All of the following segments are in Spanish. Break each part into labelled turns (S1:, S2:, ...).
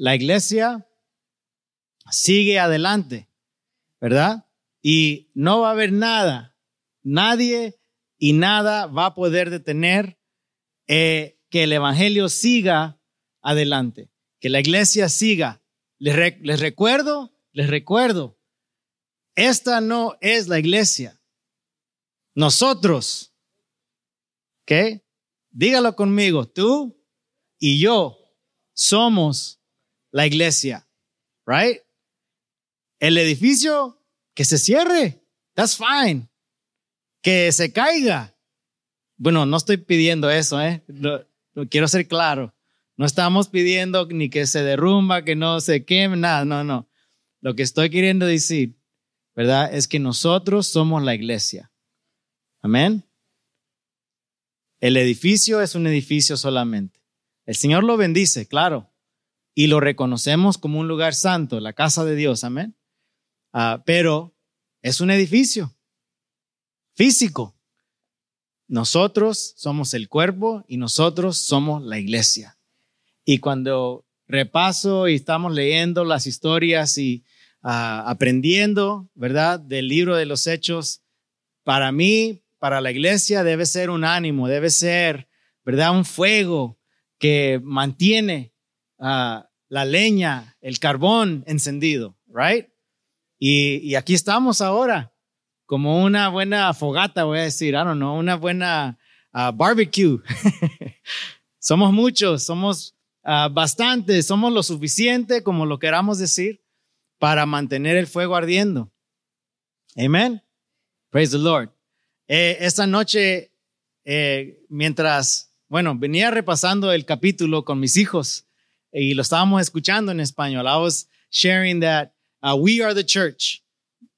S1: la iglesia sigue adelante, ¿verdad? Y no va a haber nada, nadie y nada va a poder detener eh, que el Evangelio siga adelante, que la iglesia siga. Les, les recuerdo, les recuerdo, esta no es la iglesia. Nosotros, ¿ok? Dígalo conmigo, tú y yo somos la iglesia, right? El edificio que se cierre, that's fine. Que se caiga. Bueno, no estoy pidiendo eso, ¿eh? quiero ser claro. No estamos pidiendo ni que se derrumba, que no se queme, nada, no, no. Lo que estoy queriendo decir, ¿verdad? Es que nosotros somos la iglesia. Amén. El edificio es un edificio solamente. El Señor lo bendice, claro, y lo reconocemos como un lugar santo, la casa de Dios, amén. Ah, pero es un edificio físico. Nosotros somos el cuerpo y nosotros somos la iglesia. Y cuando repaso y estamos leyendo las historias y ah, aprendiendo, ¿verdad? Del libro de los hechos, para mí, para la iglesia debe ser un ánimo, debe ser, ¿verdad? Un fuego que mantiene ah, la leña, el carbón encendido, right? Y, aquí estamos ahora, como una buena fogata, voy a decir, I don't know, una buena ah, barbecue. somos muchos, somos uh, bastantes, somos lo suficiente, como lo queramos decir, para mantener el fuego ardiendo. Amen. Praise the Lord. Eh, esta noche, eh, mientras, bueno, venía repasando el capítulo con mis hijos y lo estábamos escuchando en español. I was sharing that uh, we are the church.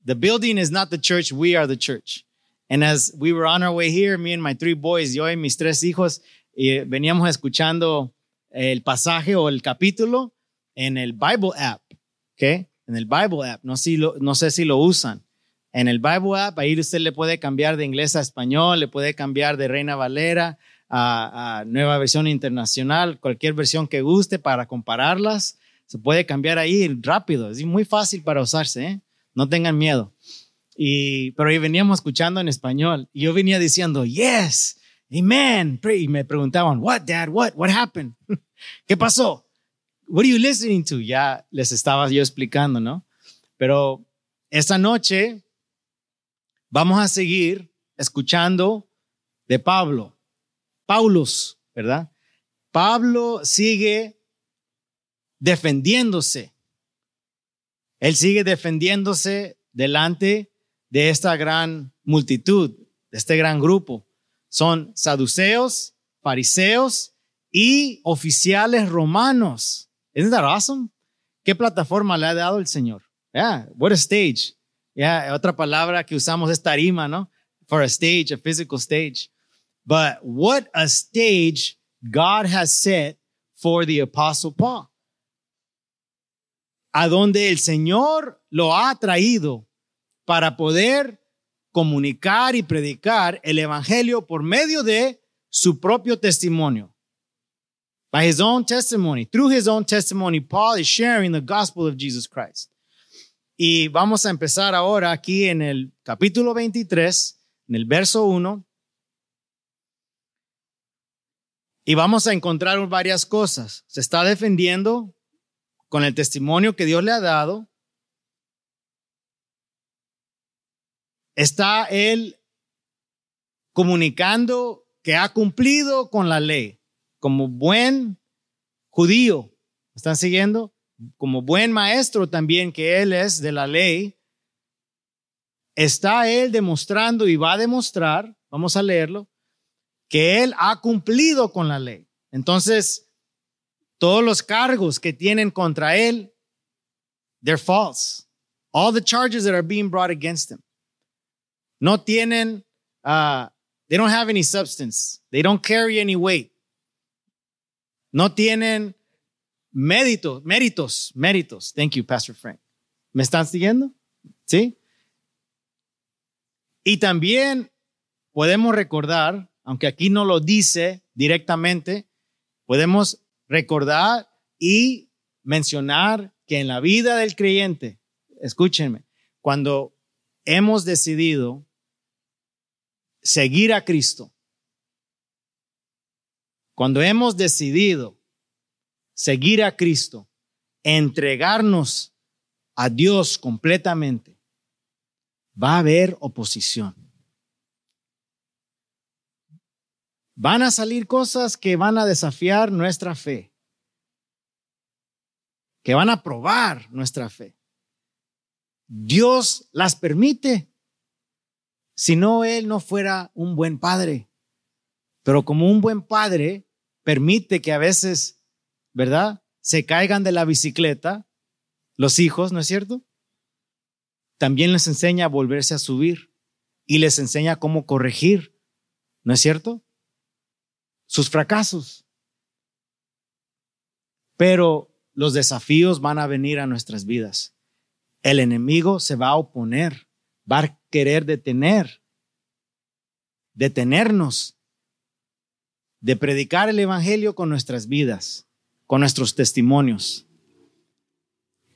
S1: The building is not the church, we are the church. And as we were on our way here, me and my three boys, yo y mis tres hijos, veníamos escuchando el pasaje o el capítulo en el Bible app, ¿ok? En el Bible app, no, no sé si lo usan. En el Bible app, ahí usted le puede cambiar de inglés a español, le puede cambiar de Reina Valera a, nueva versión internacional, cualquier versión que guste para compararlas. Se puede cambiar ahí rápido, es muy fácil para usarse, ¿eh? no tengan miedo. Y, pero ahí veníamos escuchando en español y yo venía diciendo, yes, amen. Y me preguntaban, what, dad, what, what happened? ¿Qué pasó? What are you listening to? Ya les estaba yo explicando, ¿no? Pero esta noche Vamos a seguir escuchando de Pablo. ¿Verdad? Pablo sigue defendiéndose. Él sigue defendiéndose delante de esta gran multitud, de este gran grupo. Son saduceos, fariseos y oficiales romanos. ¿Es that awesome? ¿Qué plataforma le ha dado el Señor? Yeah, what a stage. Yeah, otra palabra que usamos es tarima, ¿no? For a stage, a physical stage. But what a stage God has set for the Apostle Paul. A donde el Señor lo ha traído para poder comunicar y predicar el Evangelio por medio de su propio testimonio. By his own testimony, through his own testimony, Paul is sharing the gospel of Jesus Christ. Y vamos a empezar ahora aquí en el capítulo 23, en el verso 1. Y vamos a encontrar varias cosas. Se está defendiendo con el testimonio que Dios le ha dado. Está él comunicando que ha cumplido con la ley como buen judío. ¿Están siguiendo? como buen maestro también que él es de la ley, está él demostrando y va a demostrar, vamos a leerlo, que él ha cumplido con la ley. Entonces, todos los cargos que tienen contra él, they're false. All the charges that are being brought against him. No tienen, uh, they don't have any substance. They don't carry any weight. No tienen Méritos, méritos, méritos. Thank you, Pastor Frank. ¿Me están siguiendo? ¿Sí? Y también podemos recordar, aunque aquí no lo dice directamente, podemos recordar y mencionar que en la vida del creyente, escúchenme, cuando hemos decidido seguir a Cristo, cuando hemos decidido seguir a Cristo, entregarnos a Dios completamente, va a haber oposición. Van a salir cosas que van a desafiar nuestra fe, que van a probar nuestra fe. Dios las permite. Si no, Él no fuera un buen padre. Pero como un buen padre permite que a veces, ¿verdad? Se caigan de la bicicleta los hijos, ¿no es cierto? También les enseña a volverse a subir y les enseña cómo corregir, ¿no es cierto? Sus fracasos. Pero los desafíos van a venir a nuestras vidas. El enemigo se va a oponer, va a querer detener, detenernos de predicar el Evangelio con nuestras vidas, con nuestros testimonios.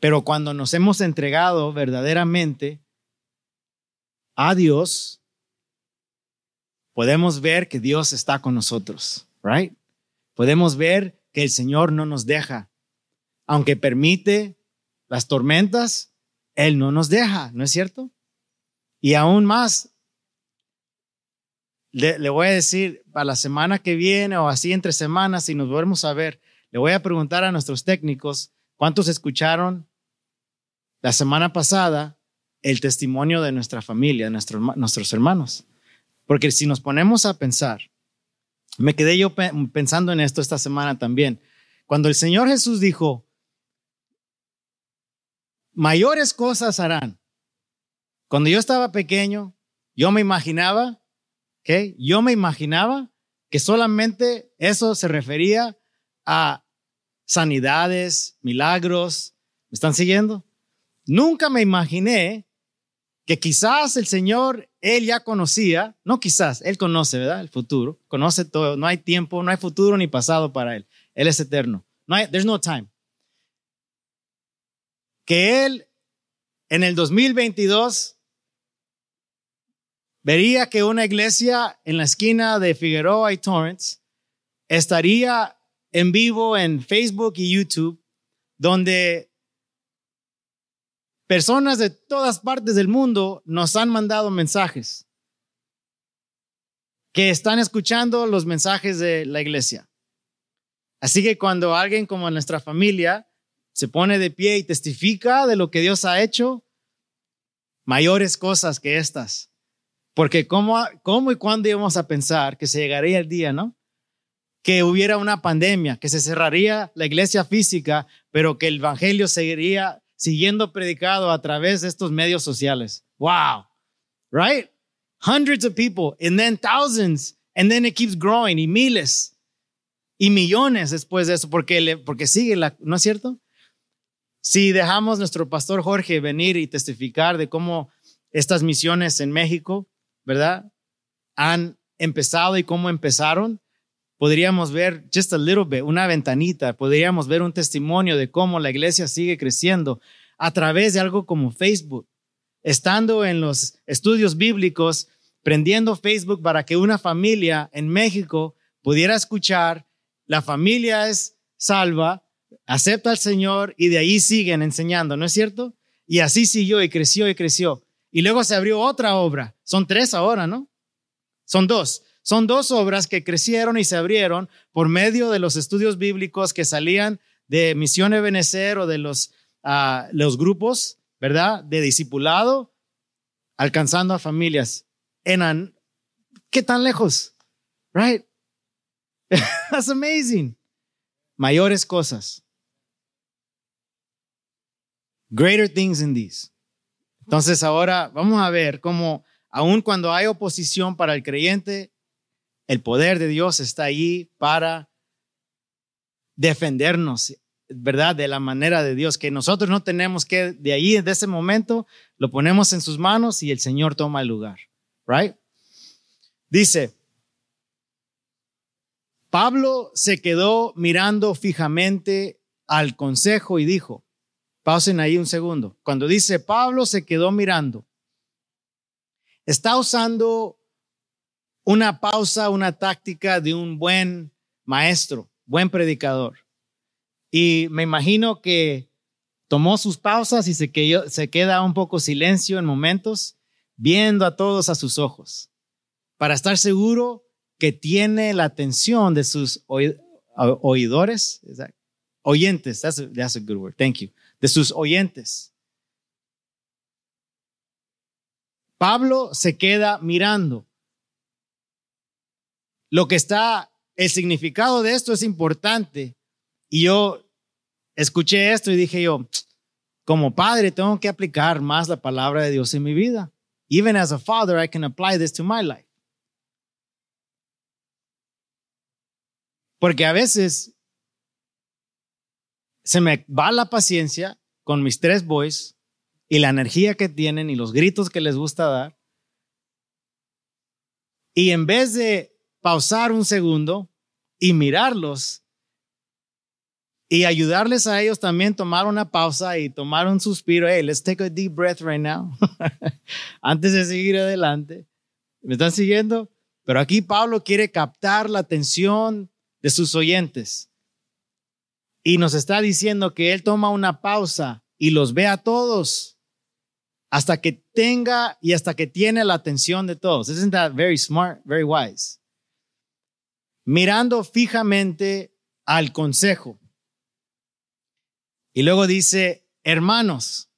S1: Pero cuando nos hemos entregado verdaderamente a Dios, podemos ver que Dios está con nosotros, Podemos ver que el Señor no nos deja. Aunque permite las tormentas, Él no nos deja, ¿no es cierto? Y aún más, le, voy a decir, para la semana que viene o así entre semanas, si nos volvemos a ver, le voy a preguntar a nuestros técnicos cuántos escucharon la semana pasada el testimonio de nuestra familia, nuestros, nuestros hermanos. Porque si nos ponemos a pensar, me quedé yo pensando en esto esta semana también. Cuando el Señor Jesús dijo, mayores cosas harán. Cuando yo estaba pequeño, yo me imaginaba yo me imaginaba que solamente eso se refería a sanidades, milagros. ¿Me están siguiendo? Nunca me imaginé que quizás el Señor, Él ya conocía, no quizás, Él conoce, ¿verdad? El futuro, conoce todo, no hay tiempo, no hay futuro ni pasado para Él. Él es eterno. No hay, there's no time. Que Él en el 2022 vería que una iglesia en la esquina de Figueroa y Torrance estaría en vivo en Facebook y YouTube, donde personas de todas partes del mundo nos han mandado mensajes, que están escuchando los mensajes de la iglesia. Así que cuando alguien como nuestra familia se pone de pie y testifica de lo que Dios ha hecho, mayores cosas que estas porque ¿cómo, cómo y cuándo íbamos a pensar que se llegaría el día, ¿no? Que hubiera una pandemia, que se cerraría la iglesia física, pero que el evangelio seguiría siguiendo predicado a través de estos medios sociales. Wow. Right? Hundreds of people and then thousands and then it keeps growing y miles y millones después de eso porque porque sigue la, ¿no es cierto? Si dejamos nuestro pastor Jorge venir y testificar de cómo estas misiones en México ¿verdad? Han empezado y cómo empezaron, podríamos ver just a little bit, una ventanita, podríamos ver un testimonio de cómo la iglesia sigue creciendo a través de algo como Facebook. Estando en los estudios bíblicos, prendiendo Facebook para que una familia en México pudiera escuchar, la familia es salva, acepta al Señor y de ahí siguen enseñando, ¿no es cierto? Y así siguió y creció y creció. Y luego se abrió otra obra. Son tres ahora, ¿no? Son dos. Son dos obras que crecieron y se abrieron por medio de los estudios bíblicos que salían de Misión Ebenecer o de los, uh, los grupos, ¿verdad? De discipulado, alcanzando a familias. En ¿Qué tan lejos? Right? That's amazing. Mayores cosas. Greater things in these. Entonces ahora vamos a ver cómo, aun cuando hay oposición para el creyente, el poder de Dios está allí para defendernos, ¿verdad? De la manera de Dios, que nosotros no tenemos que, de ahí, de ese momento, lo ponemos en sus manos y el Señor toma el lugar, ¿right? Dice, Pablo se quedó mirando fijamente al consejo y dijo, pausen ahí un segundo, cuando dice Pablo se quedó mirando, está usando una pausa, una táctica de un buen maestro, buen predicador. Y me imagino que tomó sus pausas y se, se queda un poco silencio en momentos, viendo a todos a sus ojos, para estar seguro que tiene la atención de sus oidores, oyentes, that's a, that's a good word, thank you, de sus oyentes. Pablo se queda mirando. Lo que está, el significado de esto es importante. Y yo escuché esto y dije yo, como padre tengo que aplicar más la palabra de Dios en mi vida. Even as a father, I can apply this to my life. Porque a veces se me va la paciencia con mis tres boys y la energía que tienen y los gritos que les gusta dar. Y en vez de pausar un segundo y mirarlos y ayudarles a ellos también tomar una pausa y tomar un suspiro, hey, let's take a deep breath right now, antes de seguir adelante. ¿Me están siguiendo? Pero aquí Pablo quiere captar la atención de sus oyentes. Y nos está diciendo que Él toma una pausa y los ve a todos hasta que tenga y hasta que tiene la atención de todos. Isn't that very smart, very wise? Mirando fijamente al consejo. Y luego dice, hermanos,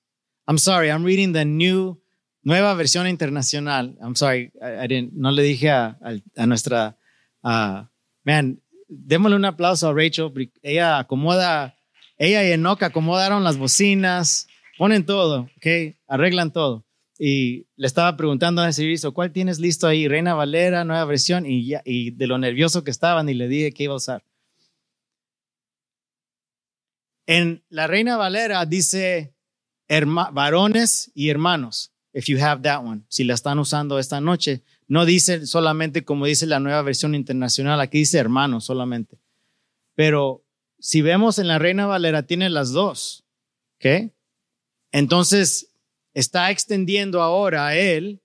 S1: I'm sorry, I'm reading the new, nueva versión internacional. I'm sorry, I, didn't, no le dije a, a, nuestra, man, démosle un aplauso a Rachel. Ella acomoda, ella y Enoch acomodaron las bocinas, ponen todo, ¿ok? Arreglan todo. Y le estaba preguntando a ese servicio, ¿cuál tienes listo ahí? Reina Valera, nueva versión, y, ya, y de lo nervioso que estaban, y le dije que iba a usar. En la Reina Valera dice varones y hermanos, if you have that one, si la están usando esta noche, no dice solamente como dice la nueva versión internacional, aquí dice hermano solamente. Pero si vemos en la Reina Valera, tiene las dos. ¿Ok? Entonces, está extendiendo ahora a él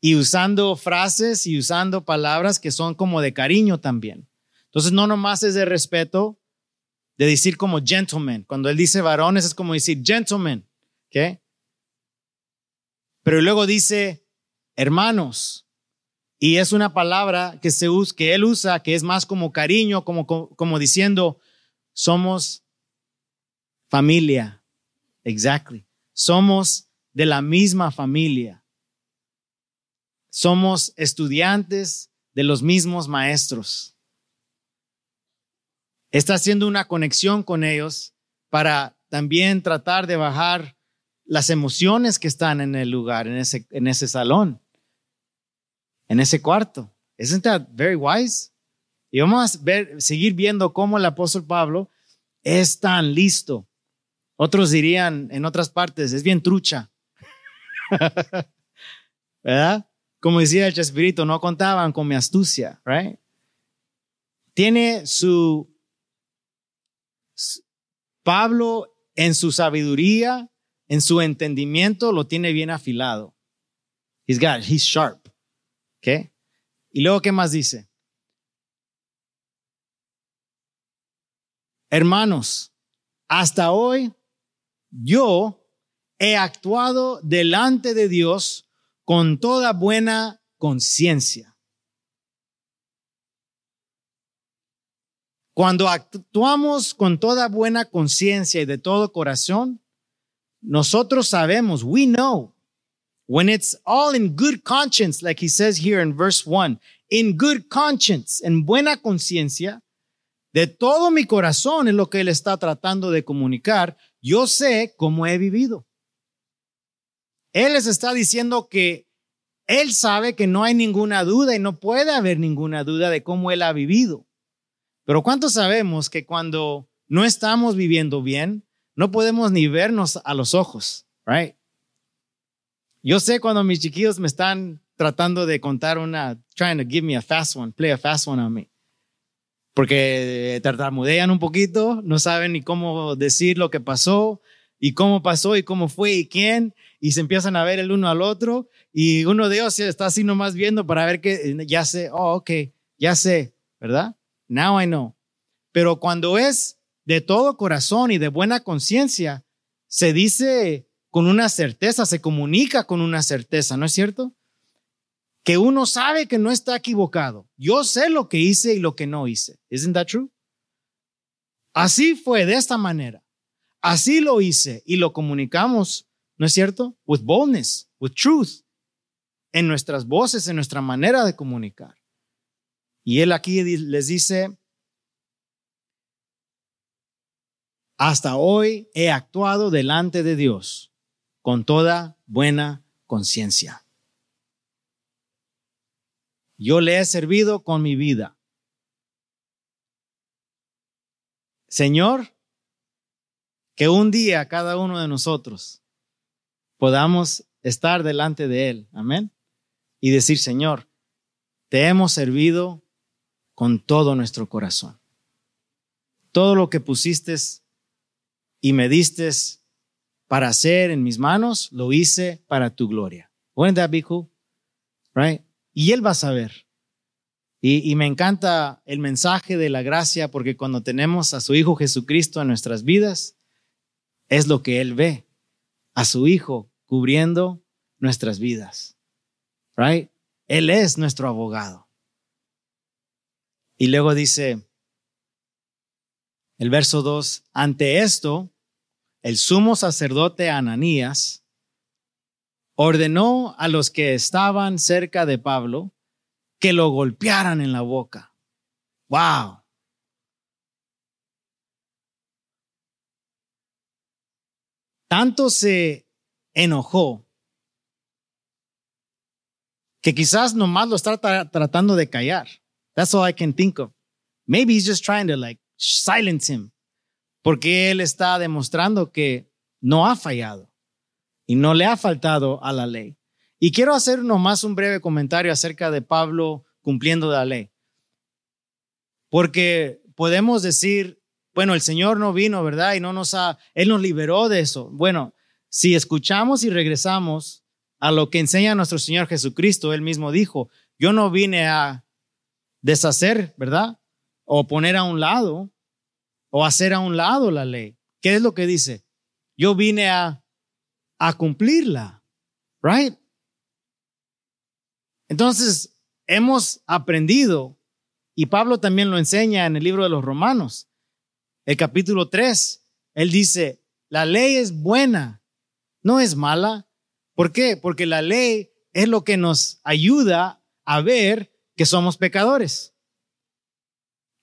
S1: y usando frases y usando palabras que son como de cariño también. Entonces, no nomás es de respeto, de decir como gentleman. Cuando él dice varones, es como decir gentleman. Pero luego dice hermanos. Y es una palabra que, se usa, que él usa que es más como cariño, como, como, diciendo, somos familia. Exactly. Somos de la misma familia. Somos estudiantes de los mismos maestros. Está haciendo una conexión con ellos para también tratar de bajar las emociones que están en el lugar, en ese, en ese salón en ese cuarto. Isn't that very wise? Y vamos a ver, seguir viendo cómo el apóstol Pablo es tan listo. Otros dirían en otras partes, es bien trucha. ¿Verdad? Como decía el Chespirito, no contaban con mi astucia, right? Tiene su Pablo en su sabiduría, en su entendimiento, lo tiene bien afilado. He's got, he's sharp. ¿Qué? Y luego, ¿qué más dice? Hermanos, hasta hoy yo he actuado delante de Dios con toda buena conciencia. Cuando actuamos con toda buena conciencia y de todo corazón, nosotros sabemos, we know when it's all in good conscience, like he says here in verse 1, in good conscience, en buena conciencia, de todo mi corazón es lo que él está tratando de comunicar, yo sé cómo he vivido. Él les está diciendo que él sabe que no hay ninguna duda y no puede haber ninguna duda de cómo él ha vivido. Pero ¿cuántos sabemos que cuando no estamos viviendo bien, no podemos ni vernos a los ojos, right? Yo sé cuando mis chiquillos me están tratando de contar una, trying to give me a fast one, play a fast one on me. Porque tartamudean un poquito, no saben ni cómo decir lo que pasó y cómo pasó y cómo fue y quién, y se empiezan a ver el uno al otro y uno de ellos está así nomás viendo para ver que ya sé, oh, ok, ya sé, ¿verdad? Now I know. Pero cuando es de todo corazón y de buena conciencia, se dice con una certeza, se comunica con una certeza, ¿no es cierto? Que uno sabe que no está equivocado. Yo sé lo que hice y lo que no hice. Isn't that true? Así fue, de esta manera. Así lo hice y lo comunicamos, ¿no es cierto? With boldness, with truth, en nuestras voces, en nuestra manera de comunicar. Y él aquí les dice, hasta hoy he actuado delante de Dios con toda buena conciencia. Yo le he servido con mi vida. Señor, que un día cada uno de nosotros podamos estar delante de Él. Amén. Y decir, Señor, te hemos servido con todo nuestro corazón. Todo lo que pusiste y me diste para hacer en mis manos, lo hice para tu gloria. Wouldn't that? Right? Y Él va a saber. Y, me encanta el mensaje de la gracia porque cuando tenemos a su Hijo Jesucristo en nuestras vidas, es lo que Él ve, a su Hijo cubriendo nuestras vidas. Right? Él es nuestro abogado. Y luego dice el verso 2, ante esto, el sumo sacerdote Ananías ordenó a los que estaban cerca de Pablo que lo golpearan en la boca. ¡Wow! Tanto se enojó que quizás nomás lo está tratando de callar. That's all I can think of. Maybe he's just trying to like silence him porque Él está demostrando que no ha fallado y no le ha faltado a la ley. Y quiero hacer nomás un breve comentario acerca de Pablo cumpliendo la ley. Porque podemos decir, bueno, el Señor no vino, ¿verdad? Y no nos ha, Él nos liberó de eso. Bueno, si escuchamos y regresamos a lo que enseña nuestro Señor Jesucristo, Él mismo dijo, yo no vine a deshacer, ¿verdad? O poner a un lado o hacer a un lado la ley. ¿Qué es lo que dice? Yo vine a, a cumplirla, right? Entonces, hemos aprendido, y Pablo también lo enseña en el libro de los Romanos, el capítulo 3, él dice, la ley es buena, no es mala. ¿Por qué? Porque la ley es lo que nos ayuda a ver que somos pecadores,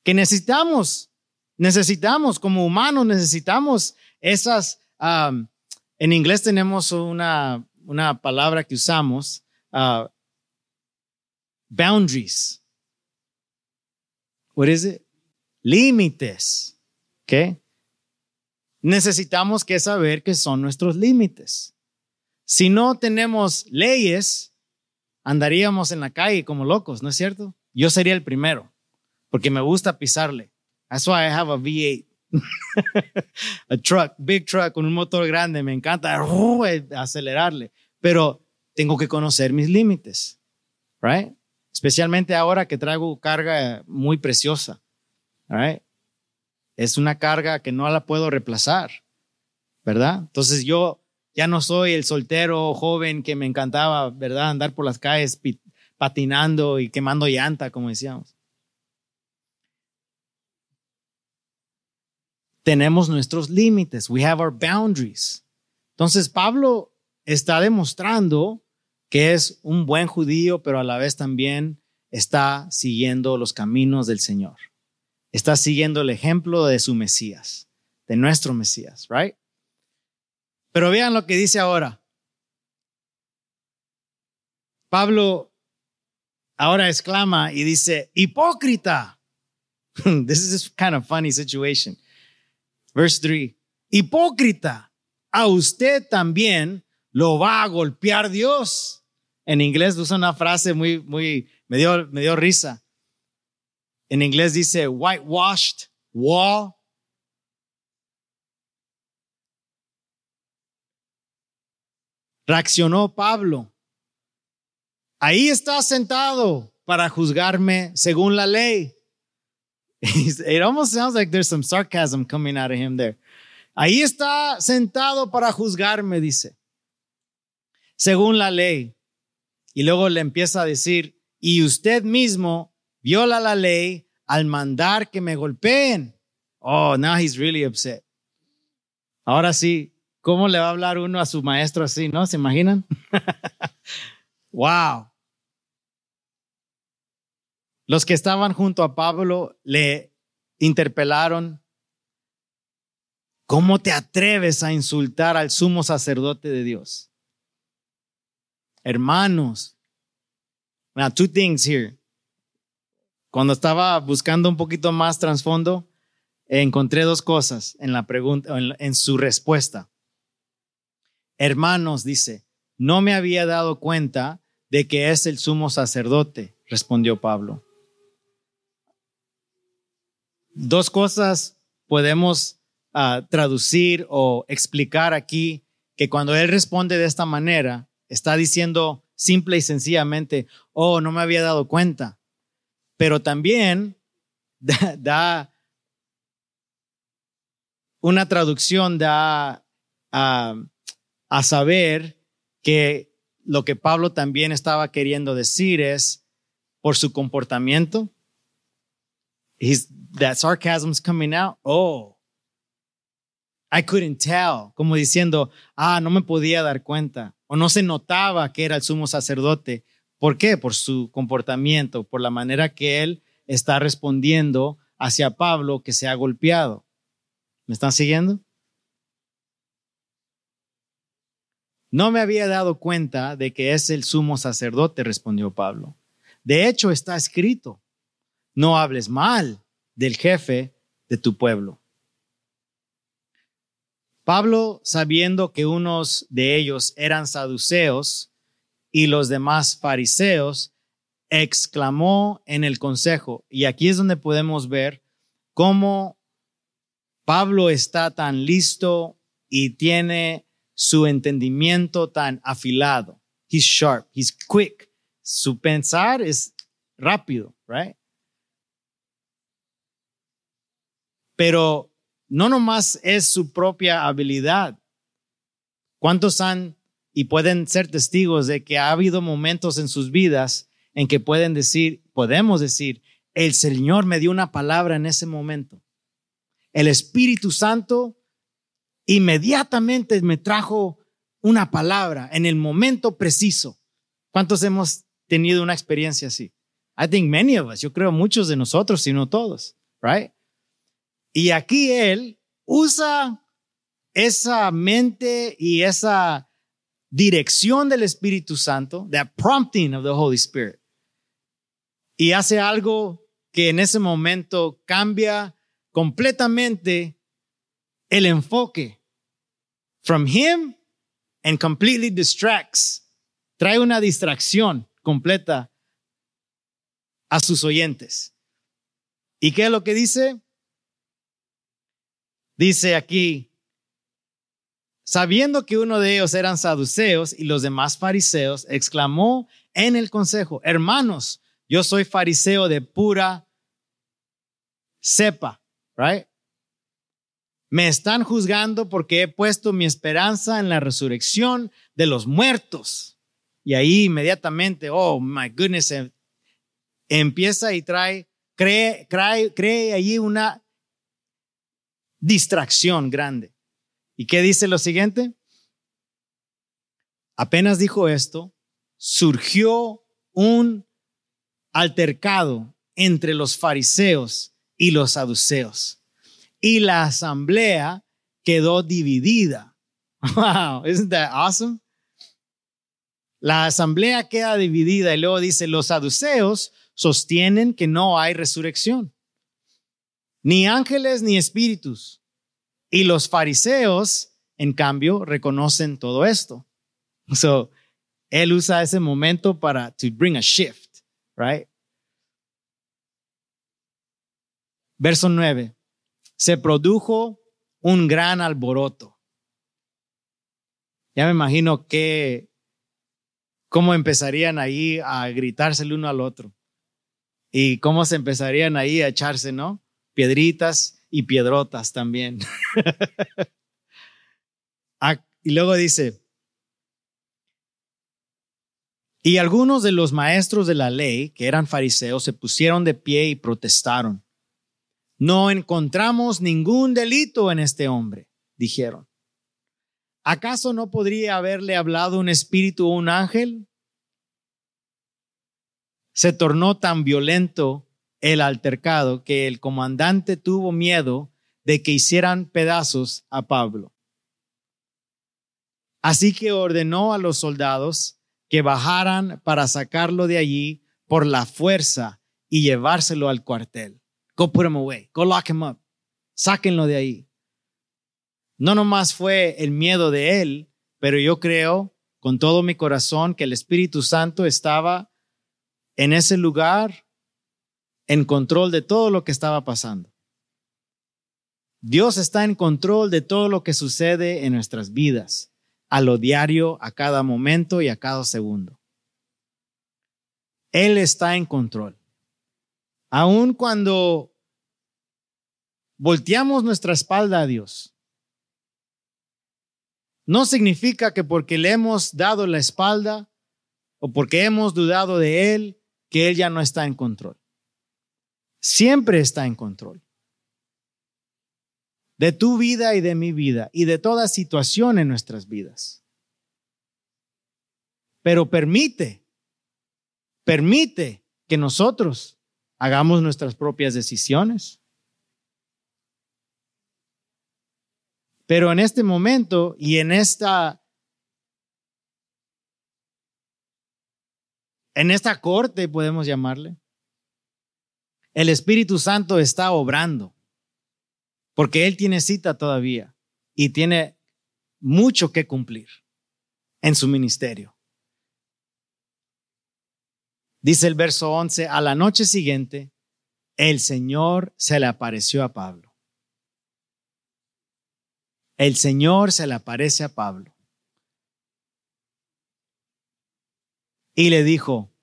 S1: que necesitamos Necesitamos, como humanos, necesitamos esas, en inglés tenemos una, una palabra que usamos, uh, boundaries. What is it? Límites. ¿Qué? Necesitamos que saber qué son nuestros límites. Si no tenemos leyes, andaríamos en la calle como locos, ¿no es cierto? Yo sería el primero, porque me gusta pisarle. That's why I have a V8. a truck, big truck con un motor grande, me encanta uh, acelerarle, pero tengo que conocer mis límites, right? Especialmente ahora que traigo carga muy preciosa, right? Es una carga que no la puedo reemplazar, ¿verdad? Entonces yo ya no soy el soltero joven que me encantaba, ¿verdad? Andar por las calles patinando y quemando llanta, como decíamos. Tenemos nuestros límites. We have our boundaries. Entonces Pablo está demostrando que es un buen judío, pero a la vez también está siguiendo los caminos del Señor. Está siguiendo el ejemplo de su Mesías, de nuestro Mesías, right? Pero vean lo que dice ahora. Pablo ahora exclama y dice, hipócrita. This is kind of funny situation. Verse 3. Hipócrita, a usted también lo va a golpear Dios. En inglés usa una frase muy, muy, me dio, me dio risa. En inglés dice whitewashed wall. Reaccionó Pablo. Ahí está sentado para juzgarme según la ley. It almost sounds like there's some sarcasm coming out of him there. Ahí está sentado para juzgarme, dice, según la ley. Y luego le empieza a decir, y usted mismo viola la ley al mandar que me golpeen. Oh, now he's really upset. Ahora sí, ¿cómo le va a hablar uno a su maestro así, no? ¿Se imaginan? wow. Los que estaban junto a Pablo le interpelaron, ¿cómo te atreves a insultar al sumo sacerdote de Dios? Hermanos, now two things here. Cuando estaba buscando un poquito más trasfondo, encontré dos cosas en la pregunta, en, en su respuesta. Hermanos, dice, no me había dado cuenta de que es el sumo sacerdote, respondió Pablo. Dos cosas podemos ah, traducir o explicar aquí que cuando él responde de esta manera, está diciendo simple y sencillamente, oh, no me había dado cuenta. Pero también da, una traducción, da a saber que lo que Pablo también estaba queriendo decir es por su comportamiento, that sarcasm's coming out. Oh, I couldn't tell. Como diciendo, ah, no me podía dar cuenta. O no se notaba que era el sumo sacerdote. ¿Por qué? Por su comportamiento, por la manera que él está respondiendo hacia Pablo que se ha golpeado. ¿Me están siguiendo? No me había dado cuenta de que es el sumo sacerdote, respondió Pablo. De hecho, está escrito, no hables mal del jefe de tu pueblo. Pablo, sabiendo que unos de ellos eran saduceos y los demás fariseos, exclamó en el consejo, y aquí es donde podemos ver cómo Pablo está tan listo y tiene su entendimiento tan afilado. He's sharp, he's quick. Su pensar es rápido, right? Pero no nomás es su propia habilidad. ¿Cuántos han y pueden ser testigos de que ha habido momentos en sus vidas en que pueden decir, podemos decir, el Señor me dio una palabra en ese momento. El Espíritu Santo inmediatamente me trajo una palabra en el momento preciso. ¿Cuántos hemos tenido una experiencia así? I think many of us, yo creo muchos de nosotros, si no todos, right? Y aquí él usa esa mente y esa dirección del Espíritu Santo, that prompting of the Holy Spirit, y hace algo que en ese momento cambia completamente el enfoque from him and completely distracts. Trae una distracción completa a sus oyentes. ¿Y qué es lo que dice? Dice aquí, sabiendo que uno de ellos eran saduceos y los demás fariseos, exclamó en el consejo, hermanos, yo soy fariseo de pura cepa, right? Me están juzgando porque he puesto mi esperanza en la resurrección de los muertos. Y ahí inmediatamente, oh my goodness, em, empieza y trae, cree, cree, cree allí una distracción grande. ¿Y qué dice lo siguiente? Apenas dijo esto, surgió un altercado entre los fariseos y los saduceos. Y la asamblea quedó dividida. Wow, isn't that awesome? La asamblea queda dividida y luego dice, los saduceos sostienen que no hay resurrección ni ángeles ni espíritus. Y los fariseos, en cambio, reconocen todo esto. So, él usa ese momento para to bring a shift, right? Verso 9. Se produjo un gran alboroto. Ya me imagino que cómo empezarían ahí a gritarse el uno al otro y cómo se empezarían ahí a echarse, ¿no? Piedritas y piedrotas también. Ah, y luego dice, y algunos de los maestros de la ley, que eran fariseos, se pusieron de pie y protestaron. No encontramos ningún delito en este hombre, dijeron. ¿Acaso no podría haberle hablado un espíritu o un ángel? Se tornó tan violento el altercado que el comandante tuvo miedo de que hicieran pedazos a Pablo. Así que ordenó a los soldados que bajaran para sacarlo de allí por la fuerza y llevárselo al cuartel. Go put him away. Go lock him up. Sáquenlo de ahí. No nomás fue el miedo de él, pero yo creo con todo mi corazón que el Espíritu Santo estaba en ese lugar en control de todo lo que estaba pasando. Dios está en control de todo lo que sucede en nuestras vidas a lo diario, a cada momento y a cada segundo. Él está en control. Aun cuando volteamos nuestra espalda a Dios, no significa que porque le hemos dado la espalda o porque hemos dudado de Él, que Él ya no está en control. Siempre está en control de tu vida y de mi vida y de toda situación en nuestras vidas. Pero permite, permite que nosotros hagamos nuestras propias decisiones. Pero en este momento y en esta en esta corte podemos llamarle el Espíritu Santo está obrando porque Él tiene cita todavía y tiene mucho que cumplir en su ministerio. Dice el verso 11, a la noche siguiente, el Señor se le apareció a Pablo. El Señor se le aparece a Pablo. Y le dijo,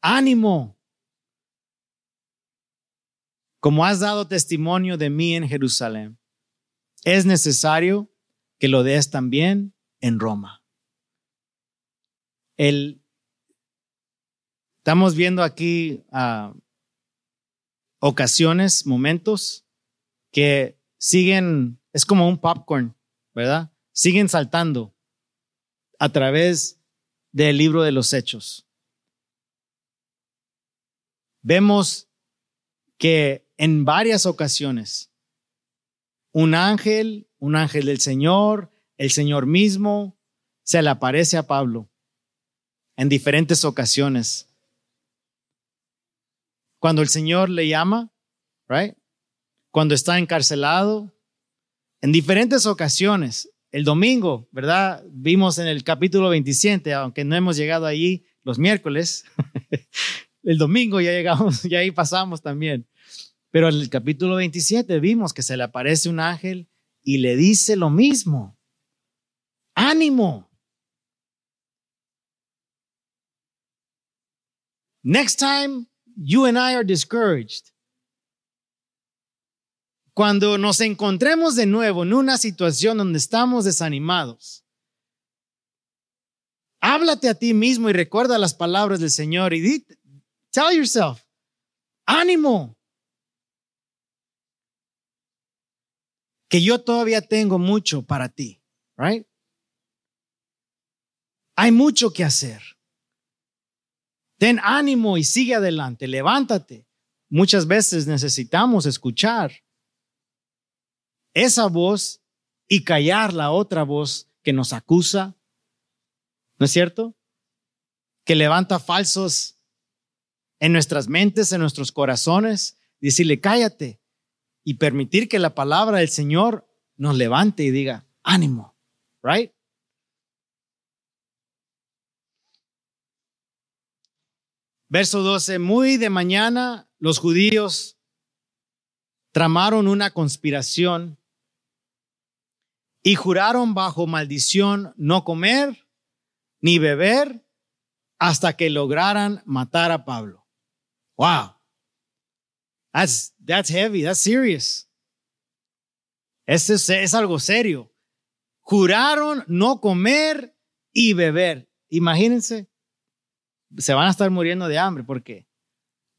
S1: ánimo, como has dado testimonio de mí en Jerusalén, es necesario que lo des también en Roma. El, estamos viendo aquí uh, ocasiones, momentos que siguen, es como un popcorn, ¿verdad? Siguen saltando a través del libro de los hechos. Vemos que en varias ocasiones. Un ángel, un ángel del Señor, el Señor mismo, se le aparece a Pablo en diferentes ocasiones. Cuando el Señor le llama, right? Cuando está encarcelado, en diferentes ocasiones. El domingo, ¿verdad? Vimos en el capítulo 27, aunque no hemos llegado allí los miércoles, el domingo ya llegamos, ya ahí pasamos también. Pero en el capítulo 27 vimos que se le aparece un ángel y le dice lo mismo. Ánimo. Next time you and I are discouraged. Cuando nos encontremos de nuevo en una situación donde estamos desanimados, háblate a ti mismo y recuerda las palabras del Señor y di, tell yourself, ánimo. Que yo todavía tengo mucho para ti, right? Hay mucho que hacer. Ten ánimo y sigue adelante, levántate. Muchas veces necesitamos escuchar esa voz y callar la otra voz que nos acusa, ¿no es cierto? Que levanta falsos en nuestras mentes, en nuestros corazones, decirle, cállate, y permitir que la palabra del Señor nos levante y diga, ánimo, right? Verso 12, muy de mañana los judíos tramaron una conspiración y juraron bajo maldición no comer ni beber hasta que lograran matar a Pablo. Wow. That's, that's heavy, that's serious. Esto es, es algo serio. Juraron no comer y beber. Imagínense, se van a estar muriendo de hambre porque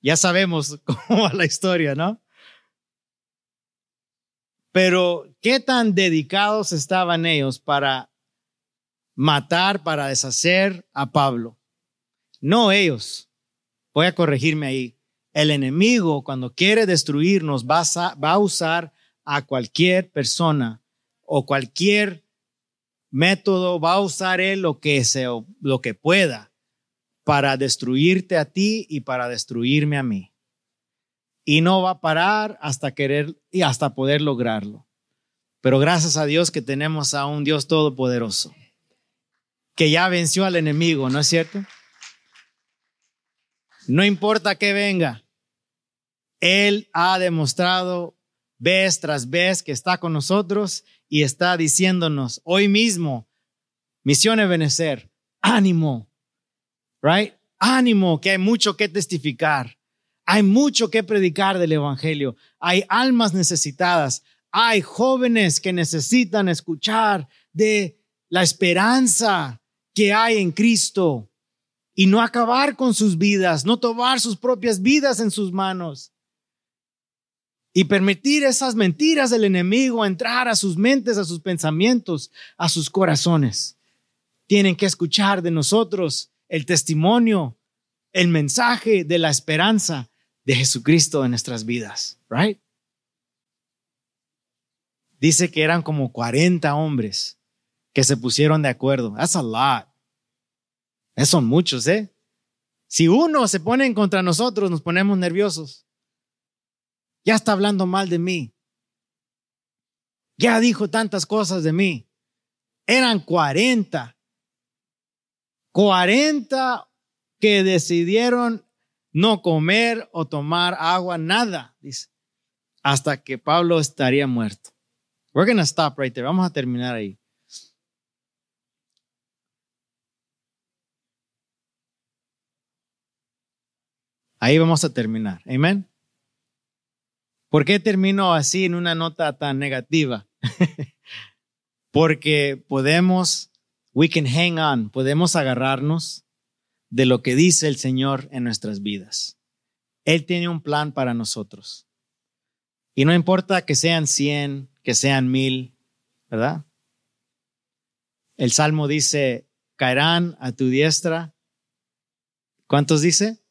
S1: ya sabemos cómo va la historia, ¿no? Pero, ¿qué tan dedicados estaban ellos para matar, para deshacer a Pablo? No ellos. Voy a corregirme ahí. El enemigo, cuando quiere destruirnos, va a, usar a cualquier persona o cualquier método, va a usar él lo que, lo que pueda para destruirte a ti y para destruirme a mí y no va a parar hasta querer y hasta poder lograrlo. Pero gracias a Dios que tenemos a un Dios todopoderoso, que ya venció al enemigo, ¿no es cierto? No importa que venga, Él ha demostrado vez tras vez que está con nosotros y está diciéndonos hoy mismo, misión de Benecer, ánimo, right? Ánimo, que hay mucho que testificar. Hay mucho que predicar del Evangelio. Hay almas necesitadas. Hay jóvenes que necesitan escuchar de la esperanza que hay en Cristo y no acabar con sus vidas, no tomar sus propias vidas en sus manos y permitir esas mentiras del enemigo entrar a sus mentes, a sus pensamientos, a sus corazones. Tienen que escuchar de nosotros el testimonio, el mensaje de la esperanza de Jesucristo en nuestras vidas, right? Dice que eran como 40 hombres que se pusieron de acuerdo. That's a lot. Esos son muchos, ¿eh? Si uno se pone contra nosotros, nos ponemos nerviosos. Ya está hablando mal de mí. Ya dijo tantas cosas de mí. Eran 40. 40 que decidieron no comer o tomar agua, nada, dice, hasta que Pablo estaría muerto. We're going to stop right there. Vamos a terminar ahí. Ahí vamos a terminar. Amén. ¿Por qué termino así en una nota tan negativa? Porque podemos, we can hang on, podemos agarrarnos de lo que dice el Señor en nuestras vidas. Él tiene un plan para nosotros. Y no importa que sean cien, que sean mil, ¿verdad? El Salmo dice, caerán a tu diestra. ¿Cuántos dice?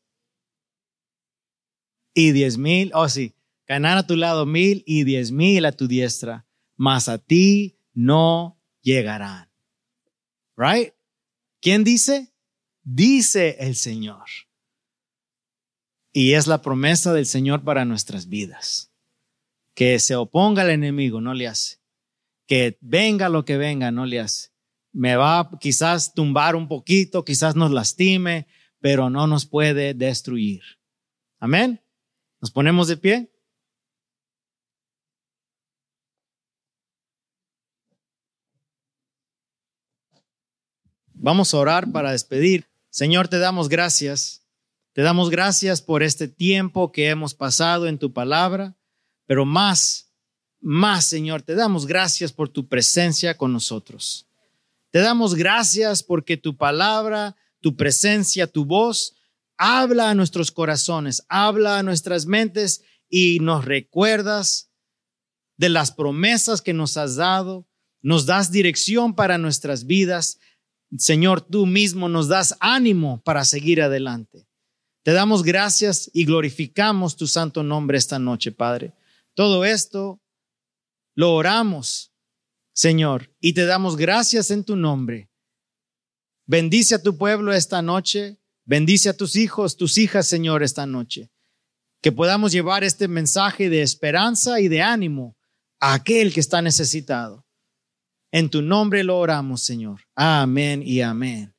S1: Y diez mil, oh sí, caerán a tu lado mil y diez mil a tu diestra, mas a ti no llegarán. Right? ¿Quién dice? dice el Señor. Y es la promesa del Señor para nuestras vidas. Que se oponga al enemigo, no le hace. Que venga lo que venga, no le hace. Me va quizás tumbar un poquito, quizás nos lastime, pero no nos puede destruir. Amén. ¿Nos ponemos de pie? Vamos a orar para despedir. Señor, te damos gracias. Te damos gracias por este tiempo que hemos pasado en tu palabra, pero más, más, Señor, te damos gracias por tu presencia con nosotros. Te damos gracias porque tu palabra, tu presencia, tu voz, habla a nuestros corazones, habla a nuestras mentes y nos recuerdas de las promesas que nos has dado, nos das dirección para nuestras vidas Señor, tú mismo nos das ánimo para seguir adelante. Te damos gracias y glorificamos tu santo nombre esta noche, Padre. Todo esto lo oramos, Señor, y te damos gracias en tu nombre. Bendice a tu pueblo esta noche. Bendice a tus hijos, tus hijas, Señor, esta noche. Que podamos llevar este mensaje de esperanza y de ánimo a aquel que está necesitado. En tu nombre lo oramos, Señor. Amén y amén.